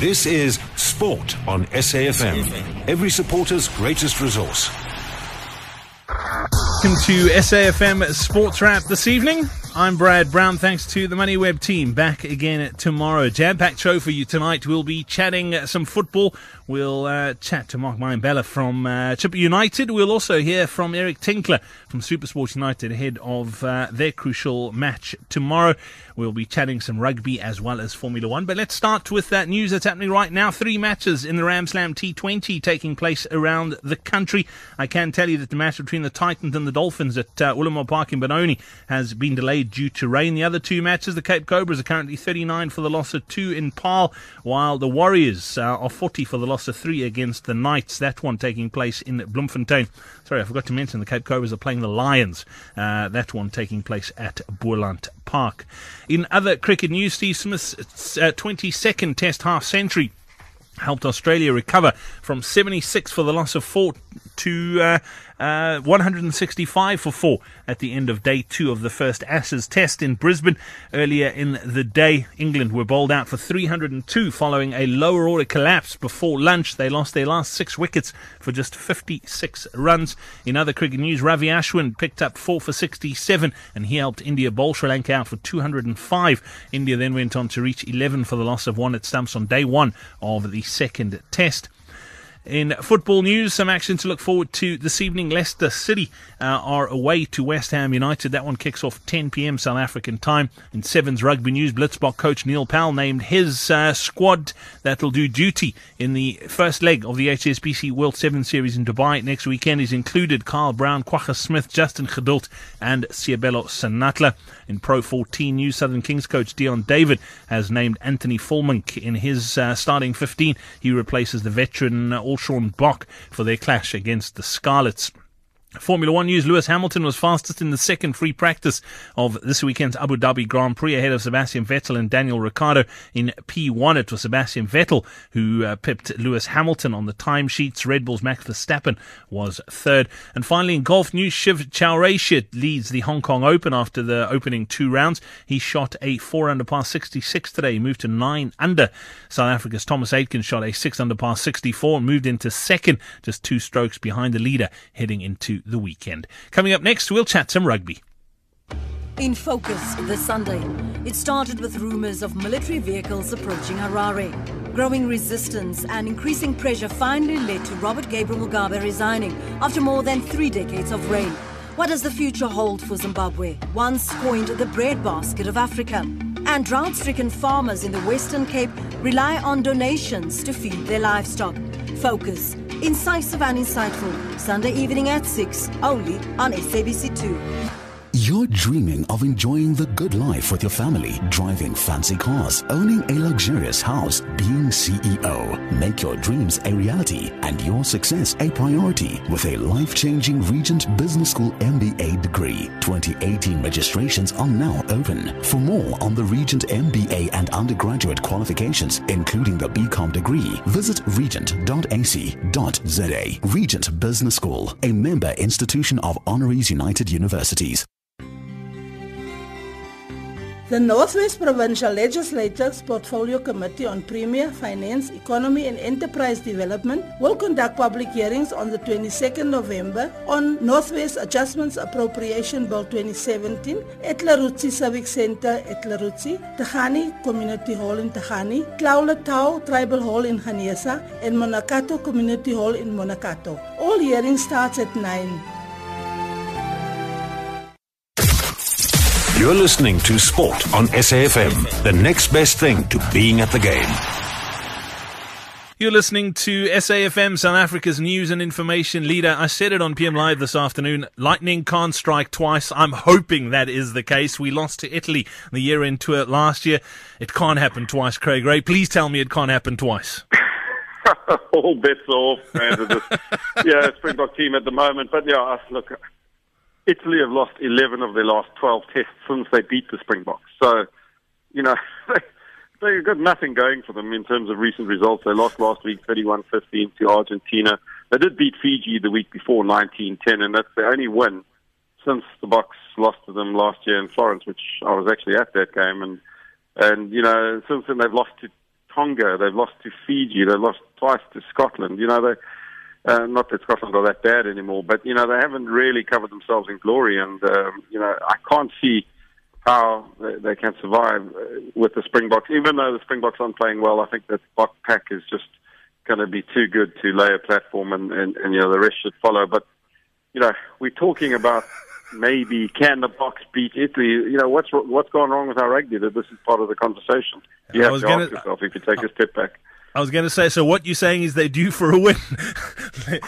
This is Sport on SAFM. Every supporter's greatest resource. Welcome to SAFM Sports Wrap this evening. I'm Brad Brown. Thanks to the MoneyWeb team. Back again tomorrow. Jam packed show for you tonight. We'll be chatting some football. We'll uh, chat to Mark Mayambela from uh, United. We'll also hear from Eric Tinkler from Supersport United ahead of uh, their crucial match tomorrow. We'll be chatting some rugby as well as Formula One. But let's start with that news that's happening right now. Three matches in the Ram Slam T20 taking place around the country. I can tell you that the match between the Titans and the Dolphins at uh, Willowmoore Park in Benoni has been delayed due to rain. The other two matches, the Cape Cobras are currently 39 for the loss of two in Paarl, while the Warriors uh, are 40 for the loss of three against the Knights. That one taking place in Bloemfontein. Sorry, I forgot to mention the Cape Cobras are playing the Lions. Uh, that one taking place at Boland Park. In other cricket news, Steve Smith's uh, 22nd Test half century helped Australia recover from 76 for the loss of four to uh, uh, 165 for four at the end of day two of the first Ashes test in Brisbane. Earlier in the day, England were bowled out for 302 following a lower order collapse before lunch. They lost their last six wickets for just 56 runs. In other cricket news, Ravi Ashwin picked up four for 67 and he helped India bowl Sri Lanka out for 205. India then went on to reach 11 for the loss of one at stumps on day one of the second test. In football news, some action to look forward to this evening. Leicester City uh, are away to West Ham United. That one kicks off 10 p.m. South African time. In Sevens rugby news, Blitzbok coach Neil Powell named his uh, squad that'll do duty in the first leg of the HSBC World Seven Series in Dubai next weekend. Is included Kyle Brown, Kwagga Smith, Justin Geduld, and Seabelo Senatla. In Pro 14 news, Southern Kings coach Deon David has named Anthony Volmink in his uh, starting 15. He replaces the veteran Sean Bock for their clash against the Scarlets. Formula One news Lewis Hamilton was fastest in the second free practice of this weekend's Abu Dhabi Grand Prix ahead of Sebastian Vettel and Daniel Ricciardo in P1. It was Sebastian Vettel who uh, pipped Lewis Hamilton on the timesheets. Red Bull's Max Verstappen was third. And finally, in golf news, Shiv Chawrasia leads the Hong Kong Open after the opening two rounds. He shot a 4 under par 66 today, he moved to 9 under. South Africa's Thomas Aiken shot a 6 under par 64 and moved into second, just two strokes behind the leader heading into the weekend. Coming up next, we'll chat some rugby. In focus this Sunday, it started with rumours of military vehicles approaching Harare. Growing resistance and increasing pressure finally led to Robert Gabriel Mugabe resigning after more than three decades of reign. What does the future hold for Zimbabwe, once coined the breadbasket of Africa? And drought stricken farmers in the Western Cape rely on donations to feed their livestock. Focus incisive and insightful. Sunday evening at 6, only on SABC2. You're dreaming of enjoying the good life with your family, driving fancy cars, owning a luxurious house, being CEO. Make your dreams a reality and your success a priority with a life changing Regent Business School MBA degree. 2018 registrations are now open. For more on the Regent MBA and undergraduate qualifications, including the BCom degree, visit regent.ac.za. Regent Business School, a member institution of Honoris United Universities. The Northwest Provincial Legislature's Portfolio Committee on Premier, Finance, Economy and Enterprise Development will conduct public hearings on the 22nd November on Northwest Adjustments Appropriation Bill 2017 at Larutsi Civic Centre at Larutsi, Tahani Community Hall in Tahani, Klaulatau Tribal Hall in Hanesa and Monakato Community Hall in Monakato. All hearings starts at 9. You're listening to Sport on SAFM, the next best thing to being at the game. You're listening to SAFM, South Africa's news and information leader. I said it on PM Live this afternoon. Lightning can't strike twice. I'm hoping that is the case. We lost to Italy the year into tour last year. It can't happen twice, Craig Ray. Please tell me it can't happen twice. All bets off, man. yeah, Springbok team at the moment. But yeah, look, Italy have lost 11 of their last 12 tests since they beat the Springboks. So, you know, they, have got nothing going for them in terms of recent results. They lost last week 31-15 to Argentina. They did beat Fiji the week before 19-10, and that's the only win since the Boks lost to them last year in Florence, which I was actually at that game. And, and you know, since then they've lost to Tonga, they've lost to Fiji, they've lost twice to Scotland. You know, they uh, not that Scotland are that bad anymore, but you know they haven't really covered themselves in glory, and um, you know I can't see how they, they can survive uh, with the Springboks. Even though the Springboks aren't playing well, I think that Bok Pack is just going to be too good to lay a platform, and, and, and you know the rest should follow. But you know we're talking about maybe can the Boks beat Italy? You know what's what's going wrong with our rugby? That this is part of the conversation. You have to gonna, ask yourself if you take a step back. I was going to say, so what you're saying is they're due for a win.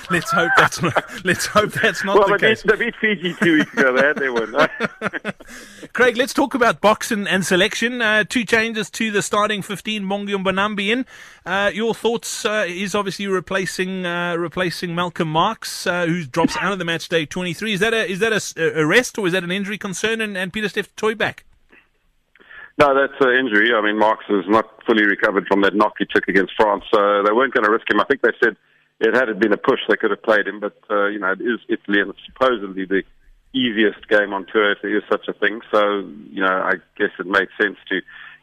let's hope that's not. Let's hope that's not well, the they case. Beat, they beat Fiji two weeks ago. They had their win. Craig, let's talk about boxing and selection. Uh, two changes to the starting 15. Bongi Mbonambi in. Uh, your thoughts? Uh, is obviously replacing uh, replacing Malcolm Marx, uh, who drops out of the match day 23. Is that a is that a, a rest or is that an injury concern? And, and Pieter-Steph du back. No, that's an injury. I mean, Marx is not fully recovered from that knock he took against France, so they weren't going to risk him. I think they said it had it been a push, they could have played him, but uh, you know, it is Italy, and it's supposedly the easiest game on tour if there is such a thing. So, you know, I guess it makes sense to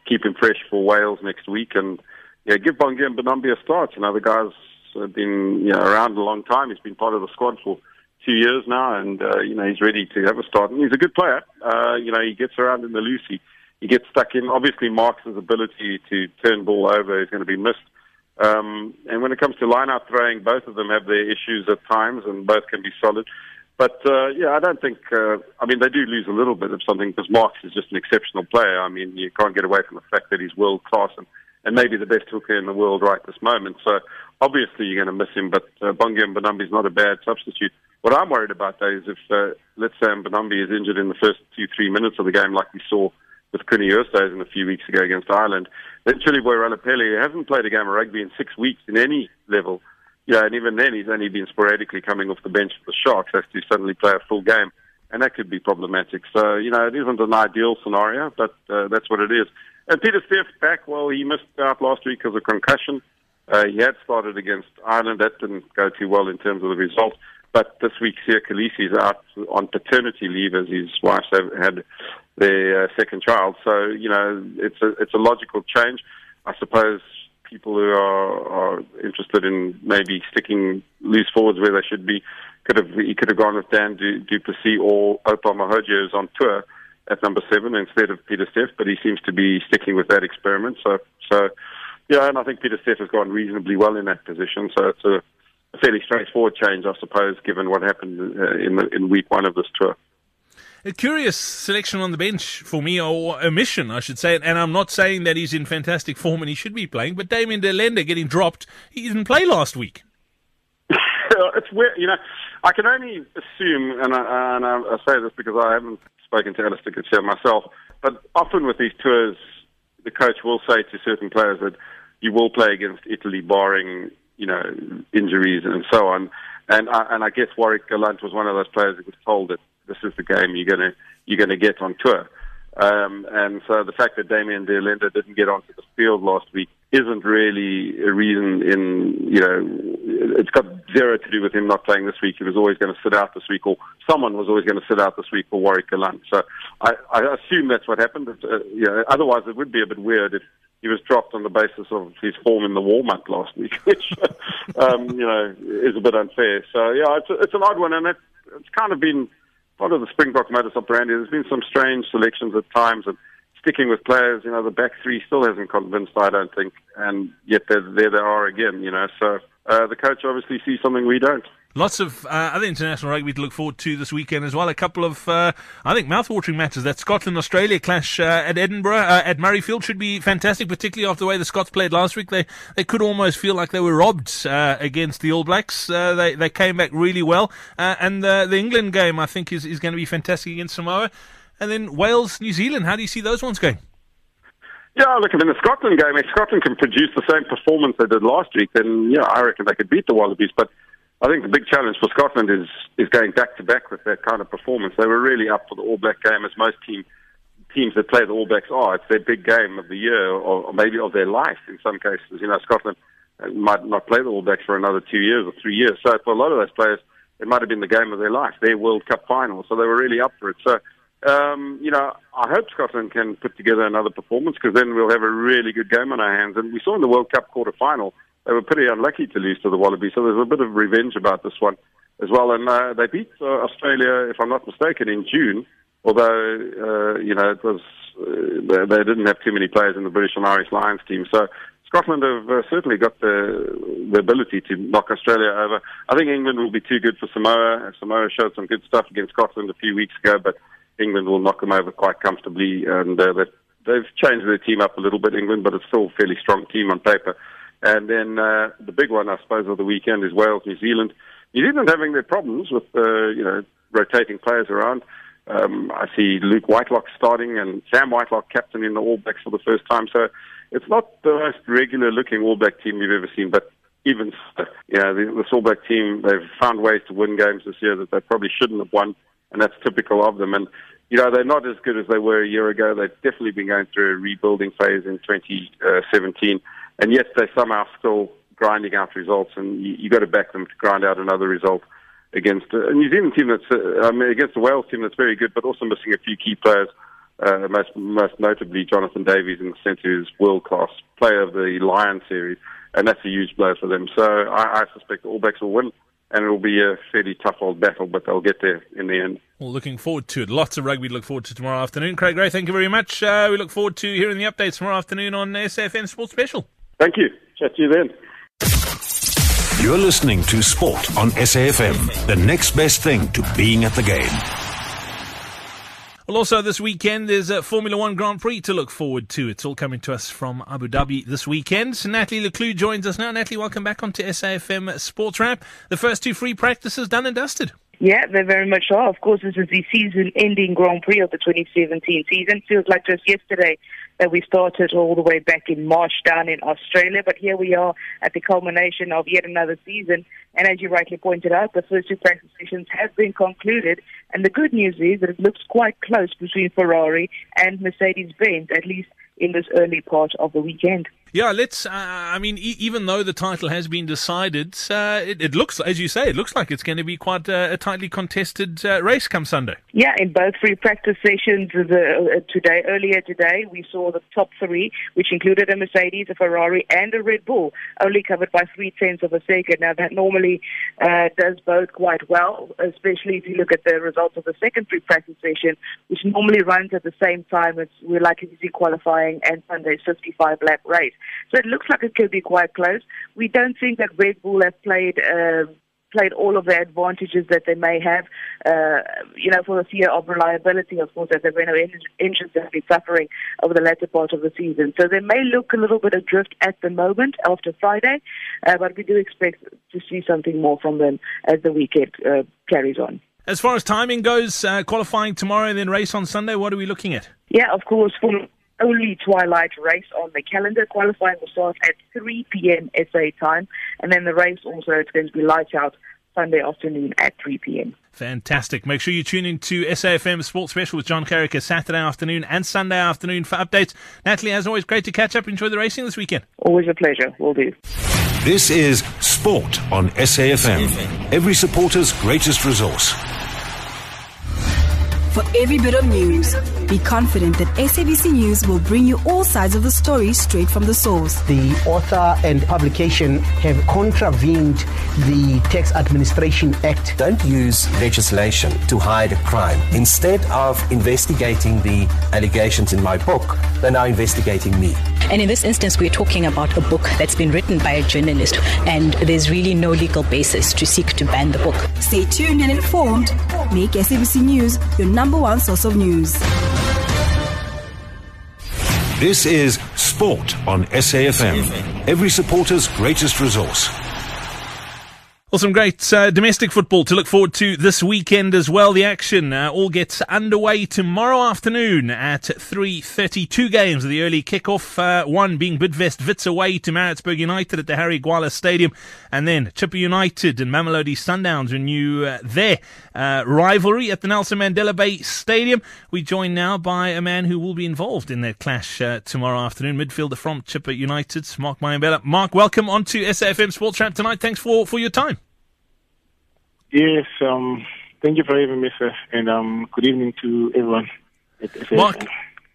keep him fresh for Wales next week, and yeah, give Bongi Mbonambi a start. You know, the guy's been you know around a long time. He's been part of the squad for two years now, and uh, you know he's ready to have a start. And he's a good player. Uh, you know, he gets around in the loosey he gets stuck in. Obviously, Marx's ability to turn ball over is going to be missed. Um, and when it comes to line-out throwing, both of them have their issues at times, and both can be solid. But uh, yeah, I don't think. Uh, I mean, they do lose a little bit of something because Marx is just an exceptional player. I mean, you can't get away from the fact that he's world class and, and maybe the best hooker in the world right this moment. So obviously you're going to miss him. But uh, Bongi Mbonambi is not a bad substitute. What I'm worried about though is if uh, let's say Mbonambi is injured in the first two three minutes of the game, like we saw with Coenie Oosthuizen a few weeks ago against Ireland. Then Chiliboy Ralepelle hasn't played a game of rugby in six weeks in any level. Yeah, and even then he's only been sporadically coming off the bench for the Sharks, has to suddenly play a full game. And that could be problematic. So, you know, it isn't an ideal scenario, but uh, that's what it is. And Pieter-Steph back, well, he missed out last week because of concussion. Uh, he had started against Ireland. That didn't go too well in terms of the result. But this week, Siya Kolisi is out on paternity leave as his wife had their uh, second child. So you know, it's a it's a logical change. I suppose people who are, are interested in maybe sticking loose forwards where they should be could have he could have gone with Dan du, du Plessis or Oupa Mohoje on tour at number seven instead of Pieter-Steph, but he seems to be sticking with that experiment. So so yeah, and I think Pieter-Steph has gone reasonably well in that position. So it's a, a fairly straightforward change, I suppose, given what happened uh, in the, in week one of this tour a curious selection on the bench for me, or omission, I should say. And I'm not saying that he's in fantastic form and he should be playing, but Damian de Allende getting dropped, he didn't play last week. it's weird, you know. I can only assume, and I, and I say this because I haven't spoken to Allister Coetzee myself, but often with these tours, the coach will say to certain players that you will play against Italy, barring you know injuries and so on. And I, and I guess Warwick Gelant was one of those players who was told that this is the game you're going to you're going to get on tour. Um, and so the fact that Damian de didn't get onto the field last week isn't really a reason in, you know, it's got zero to do with him not playing this week. He was always going to sit out this week, or someone was always going to sit out this week for Warwick Gelant. So I, I assume that's what happened. Uh, you know, otherwise, it would be a bit weird if he was dropped on the basis of his form in the warm-up last week, which, um, you know, is a bit unfair. So, yeah, it's, it's an odd one, and it, it's kind of been part of the Springbok modus operandi. There's been some strange selections at times, and sticking with players. You know, the back three still hasn't convinced. I don't think, and yet there, there they are again. You know, so uh, the coach obviously sees something we don't. Lots of uh, other international rugby to look forward to this weekend as well. A couple of, uh, I think, mouthwatering matches. That Scotland Australia clash uh, at Edinburgh, uh, at Murrayfield, should be fantastic, particularly after the way the Scots played last week. They they could almost feel like they were robbed uh, against the All Blacks. Uh, they they came back really well, and the the England game I think is is going to be fantastic against Samoa, and then Wales New Zealand. How do you see those ones going? Yeah, look, in the Scotland game, if Scotland can produce the same performance they did last week, then yeah, I reckon they could beat the Wallabies. But I think the big challenge for Scotland is is going back to back with that kind of performance. They were really up for the All Black game, as most team, teams that play the All Blacks are. It's their big game of the year, or, maybe of their life in some cases. You know, Scotland might not play the All Blacks for another two years or three years. So for a lot of those players, it might have been the game of their life, their World Cup final. So they were really up for it. So um, you know, I hope Scotland can put together another performance because then we'll have a really good game on our hands. And we saw in the World Cup quarter final, they were pretty unlucky to lose to the Wallabies, so there's a bit of revenge about this one as well. And uh, they beat uh, Australia, if I'm not mistaken, in June. Although uh, you know it was uh, they, didn't have too many players in the British and Irish Lions team, so Scotland have uh, certainly got the the ability to knock Australia over. I think England will be too good for Samoa. Samoa showed some good stuff against Scotland a few weeks ago, but England will knock them over quite comfortably, and uh, they've changed their team up a little bit, England, but it's still a fairly strong team on paper. And then uh, the big one, I suppose, of the weekend is Wales, New Zealand. New Zealand having their problems with, uh, you know, rotating players around. Um, I see Luke Whitelock starting and Sam Whitelock captain in the All Blacks for the first time. So it's not the most regular looking All Black team you've ever seen, but even you know, the, the All Black team, they've found ways to win games this year that they probably shouldn't have won, and that's typical of them. And, you know, they're not as good as they were a year ago. They've definitely been going through a rebuilding phase in 2017, and yet they're somehow still grinding out results, and you, you got to back them to grind out another result against a New Zealand team that's uh, I mean, against a Wales team that's very good, but also missing a few key players. Uh, most most notably Jonathan Davies in the sense who's world class player of the Lion series, and that's a huge blow for them. So I, I suspect the All Blacks will win, and it will be a fairly tough old battle, but they'll get there in the end. Well, looking forward to it. Lots of rugby to look forward to tomorrow afternoon. Craig Ray, thank you very much. Uh, we look forward to hearing the updates tomorrow afternoon on SAFM Sports Special. Thank you. Chat to you then. You're listening to Sport on SAFM, the next best thing to being at the game. Well, also this weekend, there's a Formula One Grand Prix to look forward to. It's all coming to us from Abu Dhabi this weekend. Natalie Leclue joins us now. Natalie, welcome back onto SAFM Sports Wrap. The first two free practices done and dusted. Yeah, they very much are. Of course, this is the season-ending Grand Prix of the 2017 season. Feels like just yesterday that we started all the way back in March down in Australia, but here we are at the culmination of yet another season. And as you rightly pointed out, the first two practice sessions have been concluded. And the good news is that it looks quite close between Ferrari and Mercedes-Benz, at least in this early part of the weekend. Yeah, let's. Uh, I mean, e- even though the title has been decided, uh, it, it, looks, as you say, it looks like it's going to be quite uh, a tightly contested uh, race come Sunday. Yeah, in both free practice sessions the, uh, today, earlier today, we saw the top three, which included a Mercedes, a Ferrari, and a Red Bull, only covered by three tenths of a second. Now, that normally uh, does bode quite well, especially if you look at the results of the second free practice session, which normally runs at the same time as we're likely to see qualifying and Sunday's 55 lap race. So it looks like it could be quite close. We don't think that Red Bull have played. Uh, played all of the advantages that they may have, uh, you know, for the fear of reliability, of course, as the Renault engines have been suffering over the latter part of the season. So they may look a little bit adrift at the moment after Friday, uh, but we do expect to see something more from them as the weekend uh, carries on. As far as timing goes, uh, qualifying tomorrow and then race on Sunday, what are we looking at? Yeah, of course, for only twilight race on the calendar. Qualifying will start at 3 p.m. SA time, and then the race also it's going to be light out Sunday afternoon at 3 p.m. Fantastic. Make sure you tune in to SAFM Sports Special with John Carricker Saturday afternoon and Sunday afternoon for updates. Natalie, as always, great to catch up. Enjoy the racing this weekend. Always a pleasure. Will do. This is Sport on SAFM, every supporter's greatest resource. For every bit of news, be confident that SABC News will bring you all sides of the story straight from the source. The author and publication have contravened the Tax Administration Act. Don't use legislation to hide a crime. Instead of investigating the allegations in my book, they're now investigating me. And in this instance, we're talking about a book that's been written by a journalist, and there's really no legal basis to seek to ban the book. Stay tuned and informed. Make SABC News your number one source of news. This is Sport on SAFM, every supporter's greatest resource. Well, some great uh, domestic football to look forward to this weekend as well. The action uh, all gets underway tomorrow afternoon at 3.30. Two games of the early kickoff. Uh, one being Bidvest Wits away to Maritzburg United at the Harry Gwala Stadium. And then Chippa United and Mamelodi Sundowns renew uh, their uh, rivalry at the Nelson Mandela Bay Stadium. We join now by a man who will be involved in that clash uh, tomorrow afternoon. Midfielder from Chippa United, Mark Mayambela. Mark, welcome onto SAFM Sports Wrap tonight. Thanks for, for your time. Yes, um, Thank you for having me, sir, and um, good evening to everyone. Mark,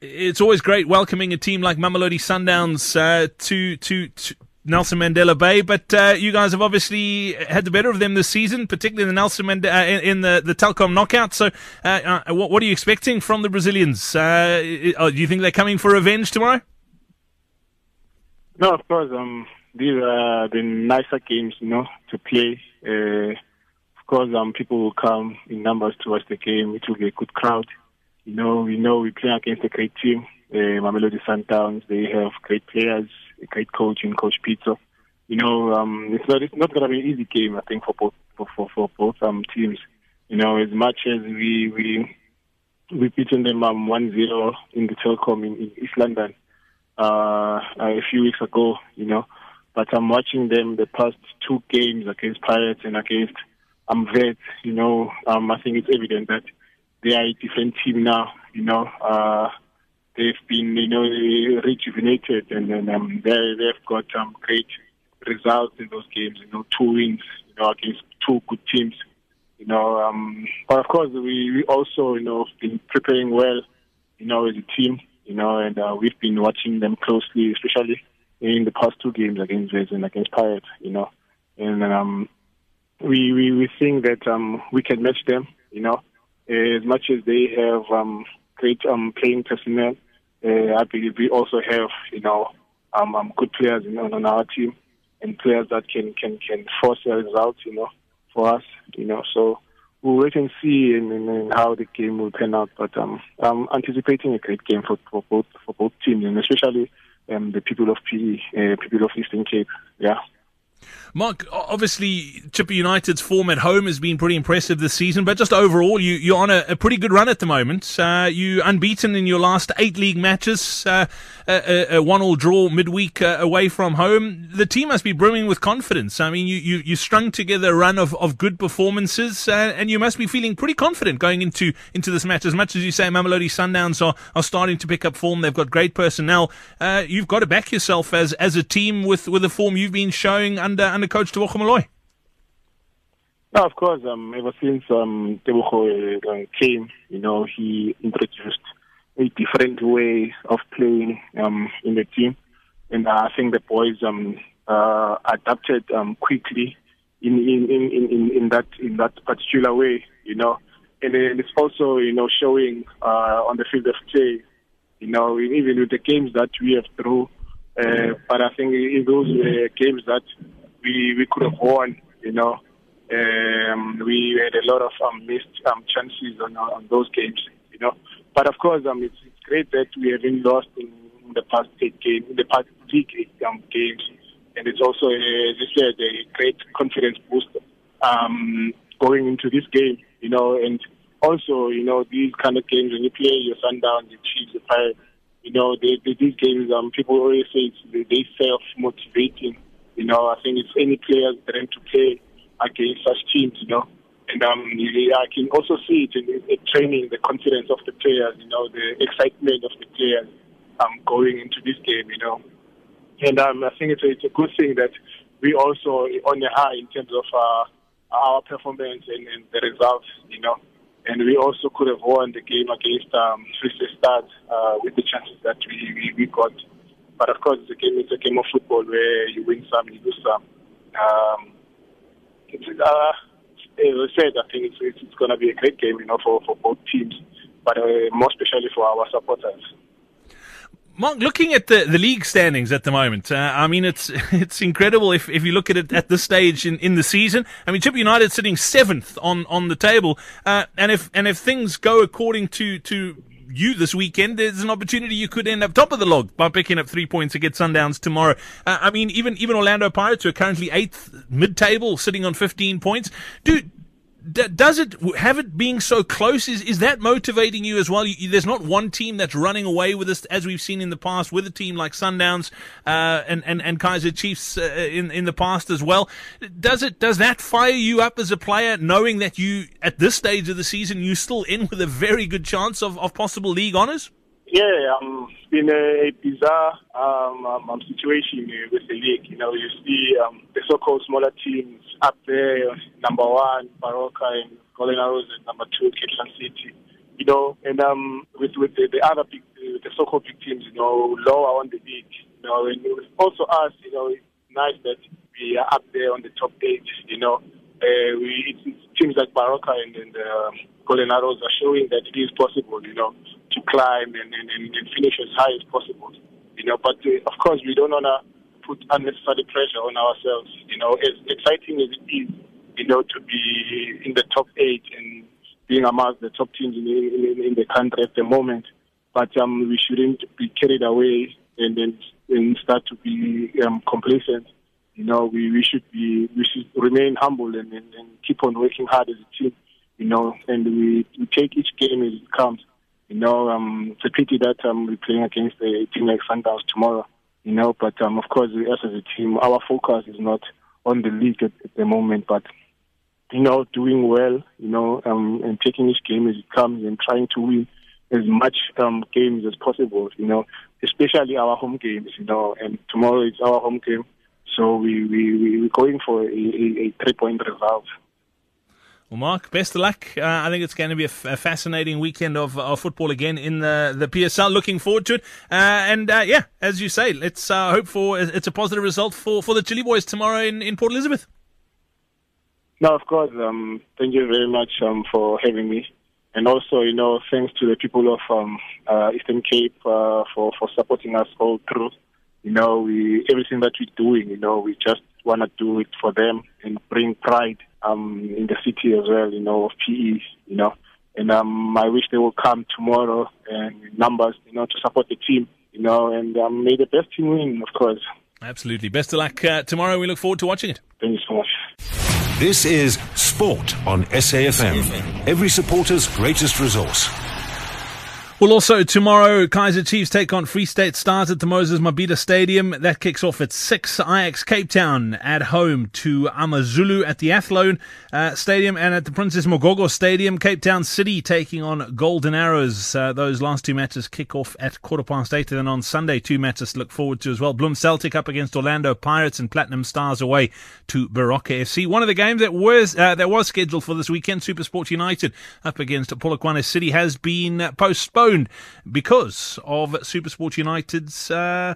it's always great welcoming a team like Mamelodi Sundowns uh, to, to, to Nelson Mandela Bay, but uh, you guys have obviously had the better of them this season, particularly in the Nelson Mand- uh, in, in, the the Telkom knockout. So, uh, uh what, what, are you expecting from the Brazilians? Uh, do you think they're coming for revenge tomorrow? No, of course. Um, these are the nicer games, you know, to play. Course, um, people will come in numbers to watch the game. It will be a good crowd. You know, we know we play against a great team, uh, Mamelodi Sundowns. They have great players a great coach in Coach Pitso. You know, um, it's not it's not going to be an easy game. I think for both for for, for both um, teams. You know, as much as we we we beaten them um, 1-0 in the Telkom in, in East London uh, a few weeks ago. You know, but I'm watching them the past two games against Pirates and against um, Vets. You know, um, I think it's evident that they are a different team now. You know, uh, they've been, you know, rejuvenated and then um, they, they've got um, great results in those games, you know, two wins, you know, against two good teams. You know, um, but of course we, we also, you know, been preparing well, you know, as a team, you know, and uh, we've been watching them closely, especially in the past two games against Reds and against Pirates, you know, and um, we, we we think that um, we can match them, you know, as much as they have um, great um, playing personnel. Uh, I believe we also have, you know, um, um, good players you know, on our team and players that can, can, can force a result, you know, for us, you know. So we'll wait and see in, in, in how the game will turn out. But um, I'm anticipating a great game for, for both for both teams, and especially um, the people of PE, uh, people of Eastern Cape. Yeah. Mark, obviously, Chippa United's form at home has been pretty impressive this season, but just overall, you, you're on a, a pretty good run at the moment. Uh, you unbeaten in your last eight league matches, uh, a, a one-all draw midweek uh, away from home. The team must be brimming with confidence. I mean, you, you, you strung together a run of, of good performances, uh, and you must be feeling pretty confident going into, into this match. As much as you say Mamelodi Sundowns are, are starting to pick up form, they've got great personnel. Uh, you've got to back yourself as, as a team with, with the form you've been showing under, under coach Tebogo Moloi? No, of course. Um, ever since um, uh, came, you know, he introduced a different way of playing um, in the team, and I think the boys um, uh, adapted um, quickly in in, in, in, in that in that particular way, you know. And it's also, you know, showing uh, on the field of play, you know, even with the games that we have through. Uh, but I think in those uh, games that we we could have won. You know, um, we had a lot of um, missed um, chances on on those games. You know, but of course, um, it's, it's great that we haven't lost in the past eight games, in the past eight um, games, and it's also, uh, as you said, a great confidence booster um, going into this game. You know, and also, you know, these kind of games when you play your Sundown, your Chiefs, your Pirates, you know, they, they, these games, um, people always say it's, they, they self motivating you know, I think it's any players trying to play against such teams, you know. And um, I can also see it in, in training, the confidence of the players, you know, the excitement of the players um, going into this game, you know. And um, I think it's a, it's a good thing that we also on the high in terms of uh, our performance and, and the results, you know. And we also could have won the game against um, Stars uh, with the chances that we, we, we got. But of course, it's a game. It's a game of football where you win some, you lose some. Um, it's, uh, as I said, I think it's, it's, it's going to be a great game, you know, for, for both teams, but uh, more especially for our supporters. Mark, looking at the, the league standings at the moment, uh, I mean, it's it's incredible if, if you look at it at this stage in, in the season. I mean, Chippa United sitting seventh on, on the table, uh, and if and if things go according to, to you this weekend, there's an opportunity you could end up top of the log by picking up three points against Sundowns tomorrow. Uh, I mean, even even Orlando Pirates, who are currently eighth mid-table, sitting on 15 points. Do does it have it being so close? Is is that motivating you as well? You, there's not one team that's running away with us, as we've seen in the past with a team like Sundowns uh, and and and Kaizer Chiefs uh, in in the past as well. Does it does that fire you up as a player, knowing that you at this stage of the season you're still in with a very good chance of, of possible league honors? Yeah, um, it's been a, bizarre um, um, um, situation with the league. You know, you see um, the so-called smaller teams up there, number one, Baroka and Golden Arrows, and number two, Kirtland City. You know, and um, with with the, the other big, the so-called big teams, you know, lower on the league. You know, and also us, you know, it's nice that we are up there on the top eight. You know, uh, we it's, teams like Baroka and, and uh, Golden Arrows are showing that it is possible. You know, to climb and, and, and finish as high as possible. You know, but uh, of course we don't wanna put unnecessary pressure on ourselves. You know, as exciting as it is, you know, to be in the top eight and being amongst the top teams in, in, in the country at the moment. But um, we shouldn't be carried away and then and start to be um, complacent. You know, we, we should be we should remain humble and, and, and keep on working hard as a team. You know, and we, we take each game as it comes. You know, um, it's a pity that um, we're playing against a team like Sundowns tomorrow. You know, but um, of course, us as a team, our focus is not on the league at, at the moment, but you know, doing well, you know, um, and taking each game as it comes and trying to win as much um, games as possible, you know, especially our home games, you know, and tomorrow is our home game. So we, we, we're going for a, a, a three point result. Well, Mark, best of luck. Uh, I think it's going to be a, f- a fascinating weekend of, of football again in the, the PSL. Looking forward to it. Uh, and uh, yeah, as you say, let's uh, hope for it's a positive result for, for the Chili Boys tomorrow in, in Port Elizabeth. No, of course. Um, thank you very much um, for having me. And also, you know, thanks to the people of um, uh, Eastern Cape uh, for, for supporting us all through. You know, we everything that we're doing, you know, we just want to do it for them and bring pride um, in the city as well, you know, of PE, you know. And um, I wish they will come tomorrow and numbers, you know, to support the team, you know, and um, may the best team win, of course. Absolutely. Best of luck uh, tomorrow. We look forward to watching it. Thank you so much. This is Sport on SAFM, every supporter's greatest resource. Well, also tomorrow, Kaizer Chiefs take on Free State Stars at the Moses Mabhida Stadium. That kicks off at 6. Ajax Cape Town at home to Amazulu at the Athlone uh, Stadium and at the Princess Magogo Stadium. Cape Town City taking on Golden Arrows. Uh, those last two matches kick off at quarter past 8. And then on Sunday, two matches to look forward to as well. Bloem Celtic up against Orlando Pirates and Platinum Stars away to Baroka FC. One of the games that was uh, that was scheduled for this weekend, Supersport United up against Polokwane City, has been postponed because of Supersport United's uh,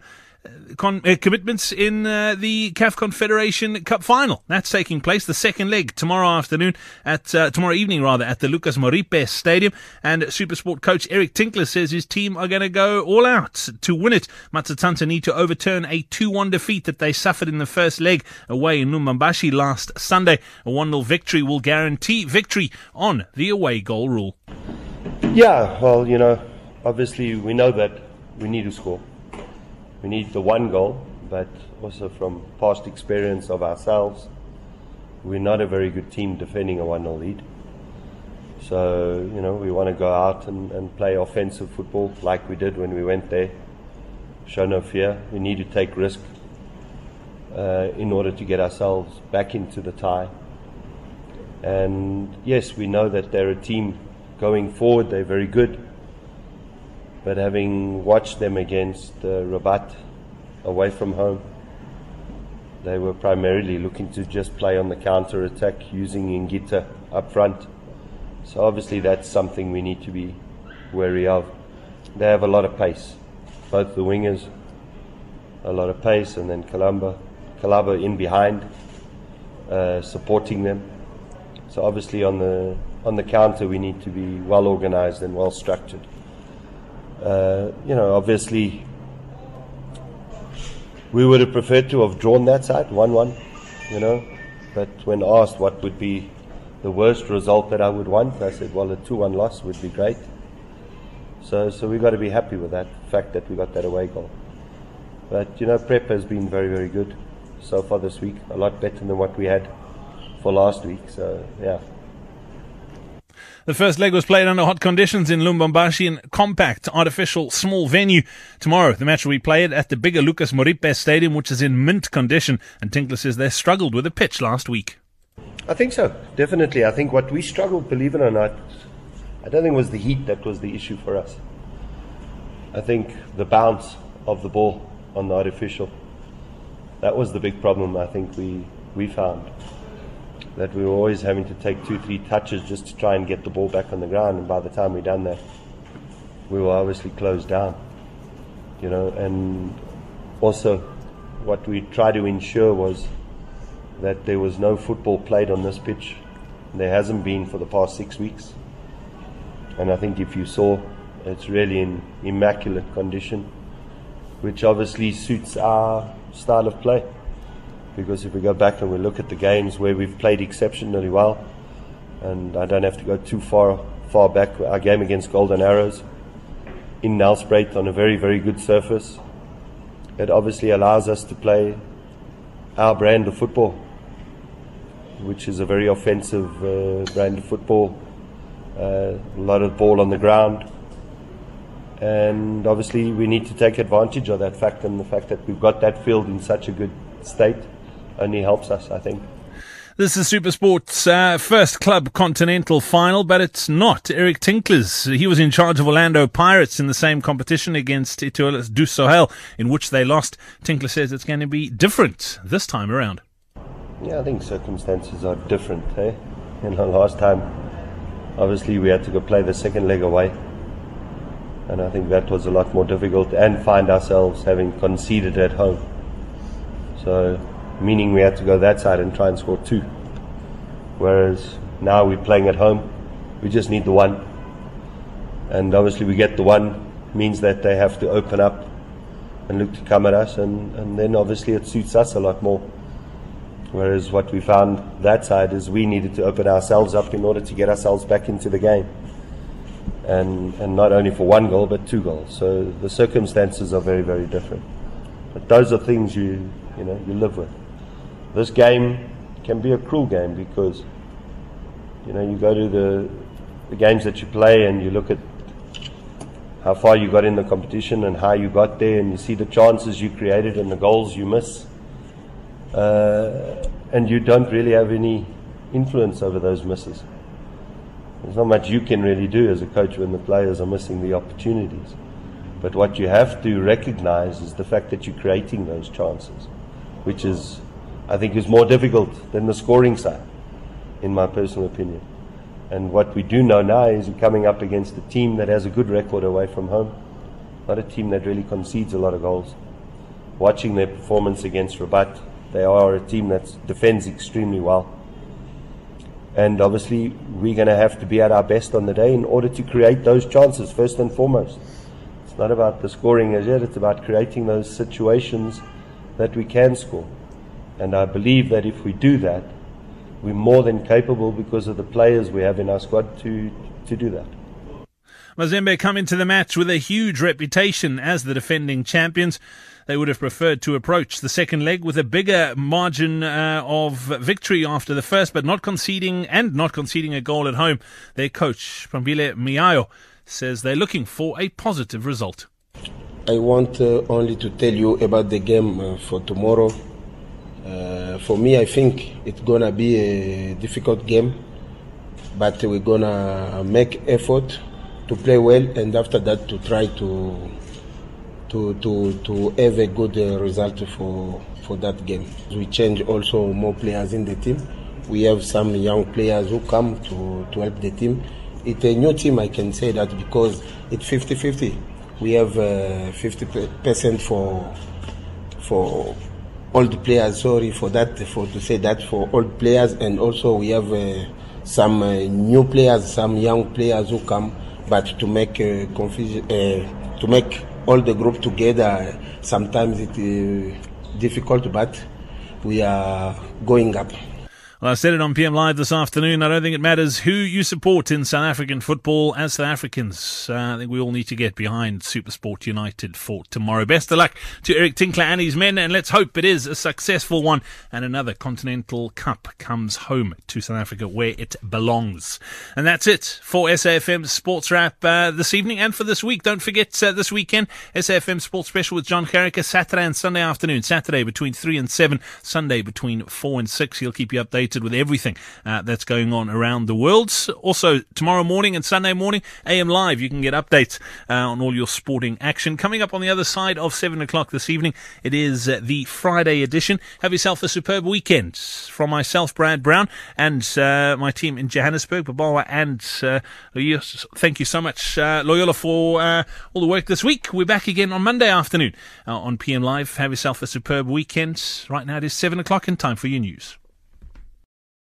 con- uh, commitments in uh, the CAF Confederation Cup final. That's taking place the second leg tomorrow afternoon at uh, tomorrow evening rather at the Lucas Moripe Stadium. And Supersport coach Eric Tinkler says his team are going to go all out to win it. Matsatsantsa need to overturn a 2-1 defeat that they suffered in the first leg away in Lubumbashi last Sunday. A 1-0 victory will guarantee victory on the away goal rule. Yeah, well, you know, obviously we know that we need to score. We need the one goal, but also from past experience of ourselves, we're not a very good team defending a 1 0 lead. So, you know, we want to go out and, and play offensive football like we did when we went there. Show no fear. We need to take risk uh, in order to get ourselves back into the tie. And yes, we know that they're a team going forward, they're very good. But having watched them against uh, Rabat away from home, they were primarily looking to just play on the counter attack using Ingita up front. So obviously that's something we need to be wary of. They have a lot of pace, both the wingers, a lot of pace, and then Kalamba, Kalaba in behind, uh, supporting them. So obviously on the on the counter we need to be well organized and well structured. Uh, you know, obviously we would have preferred to have drawn that side one-one. You know, but when asked what would be the worst result that I would want, I said, well, a two-one loss would be great. So, so we've got to be happy with that fact that we got that away goal. But you know, prep has been very, very good so far this week. A lot better than what we had for last week. So yeah. The first leg was played under hot conditions in Lubumbashi in compact, artificial, small venue. Tomorrow, the match will be played at the bigger Lucas Moripe Stadium, which is in mint condition. And Tinkler says they struggled with the pitch last week. I think so, definitely. I think what we struggled, believe it or not, I don't think it was the heat that was the issue for us. I think the bounce of the ball on the artificial. that was the big problem I think we, we found. That we were always having to take two, three touches just to try and get the ball back on the ground, and by the time we done that, we were obviously closed down. You know, and also what we tried to ensure was that there was no football played on this pitch. There hasn't been for the past six weeks. And I think if you saw, it's really in immaculate condition, which obviously suits our style of play. Because if we go back and we look at the games where we've played exceptionally well, and I don't have to go too far far back, our game against Golden Arrows in Nelspruit on a very, very good surface, it obviously allows us to play our brand of football, which is a very offensive uh, brand of football. Uh, a lot of ball on the ground. And obviously, we need to take advantage of that fact, and the fact that we've got that field in such a good state only helps us, I think. This is Supersport's uh, first club continental final, but it's not Eric Tinkler's. He was in charge of Orlando Pirates in the same competition against Etoile du Sahel, in which they lost. Tinkler says it's going to be different this time around. Yeah, I think circumstances are different. Eh? You know, last time, obviously, we had to go play the second leg away. And I think that was a lot more difficult and find ourselves having conceded at home. So meaning we had to go that side and try and score two. Whereas now we're playing at home, we just need the one. And obviously, we get the one, means that they have to open up and look to come at us, and, and then obviously it suits us a lot more. Whereas what we found that side is we needed to open ourselves up in order to get ourselves back into the game. And, and not only for one goal, but two goals. So the circumstances are very, very different. But those are things you, you know, you live with this game can be a cruel game because you know you go to the, the games that you play and you look at how far you got in the competition and how you got there and you see the chances you created and the goals you miss uh, and you don't really have any influence over those misses. There's not much you can really do as a coach when the players are missing the opportunities. But what you have to recognize is the fact that you're creating those chances which is I think is more difficult than the scoring side, in my personal opinion. And what we do know now is we're coming up against a team that has a good record away from home, not a team that really concedes a lot of goals. Watching their performance against Rabat, they are a team that defends extremely well. And obviously, we're going to have to be at our best on the day in order to create those chances, first and foremost. It's not about the scoring as yet, it's about creating those situations that we can score. And I believe that if we do that, we're more than capable because of the players we have in our squad to, to do that. Mazembe come into the match with a huge reputation as the defending champions. They would have preferred to approach the second leg with a bigger margin uh, of victory after the first, but not conceding and not conceding a goal at home. Their coach, Pamphile Mihayo, says they're looking for a positive result. I want uh, only to tell you about the game uh, for tomorrow. Uh, for me, I think it's gonna be a difficult game, but we're gonna make effort to play well, and after that to try to to to to have a good uh, result for for that game. We change also more players in the team. We have some young players who come to to help the team. It's a new team, I can say that because it's 50-50. We have uh, 50% for for old players. Sorry for that, for to say that for old players, and also we have uh, some uh, new players, some young players who come, but to make uh, confusion, uh, to make all the group together, sometimes it's uh, difficult, but we are going up. Well, I said it on PM Live this afternoon. I don't think it matters who you support in South African football. As South Africans, uh, I think we all need to get behind Supersport United for tomorrow. Best of luck to Eric Tinkler and his men, and let's hope it is a successful one and another Continental Cup comes home to South Africa where it belongs. And that's it for SAFM Sports Wrap uh, this evening and for this week. Don't forget uh, this weekend, SAFM Sports Special with John Carricker, Saturday and Sunday afternoon. Saturday between 3 and 7, Sunday between 4 and 6. He'll keep you updated updated with everything uh, that's going on around the world. Also, tomorrow morning and Sunday morning, AM Live, you can get updates uh, on all your sporting action. Coming up on the other side of 7 o'clock this evening, it is uh, the Friday edition. Have yourself a superb weekend. From myself, Brad Brown, and uh, my team in Johannesburg, Babawa and uh, thank you so much, uh, Loyola, for all the work this week. We're back again on Monday afternoon on PM Live. Have yourself a superb weekend. Right now it is 7 o'clock in time for your news.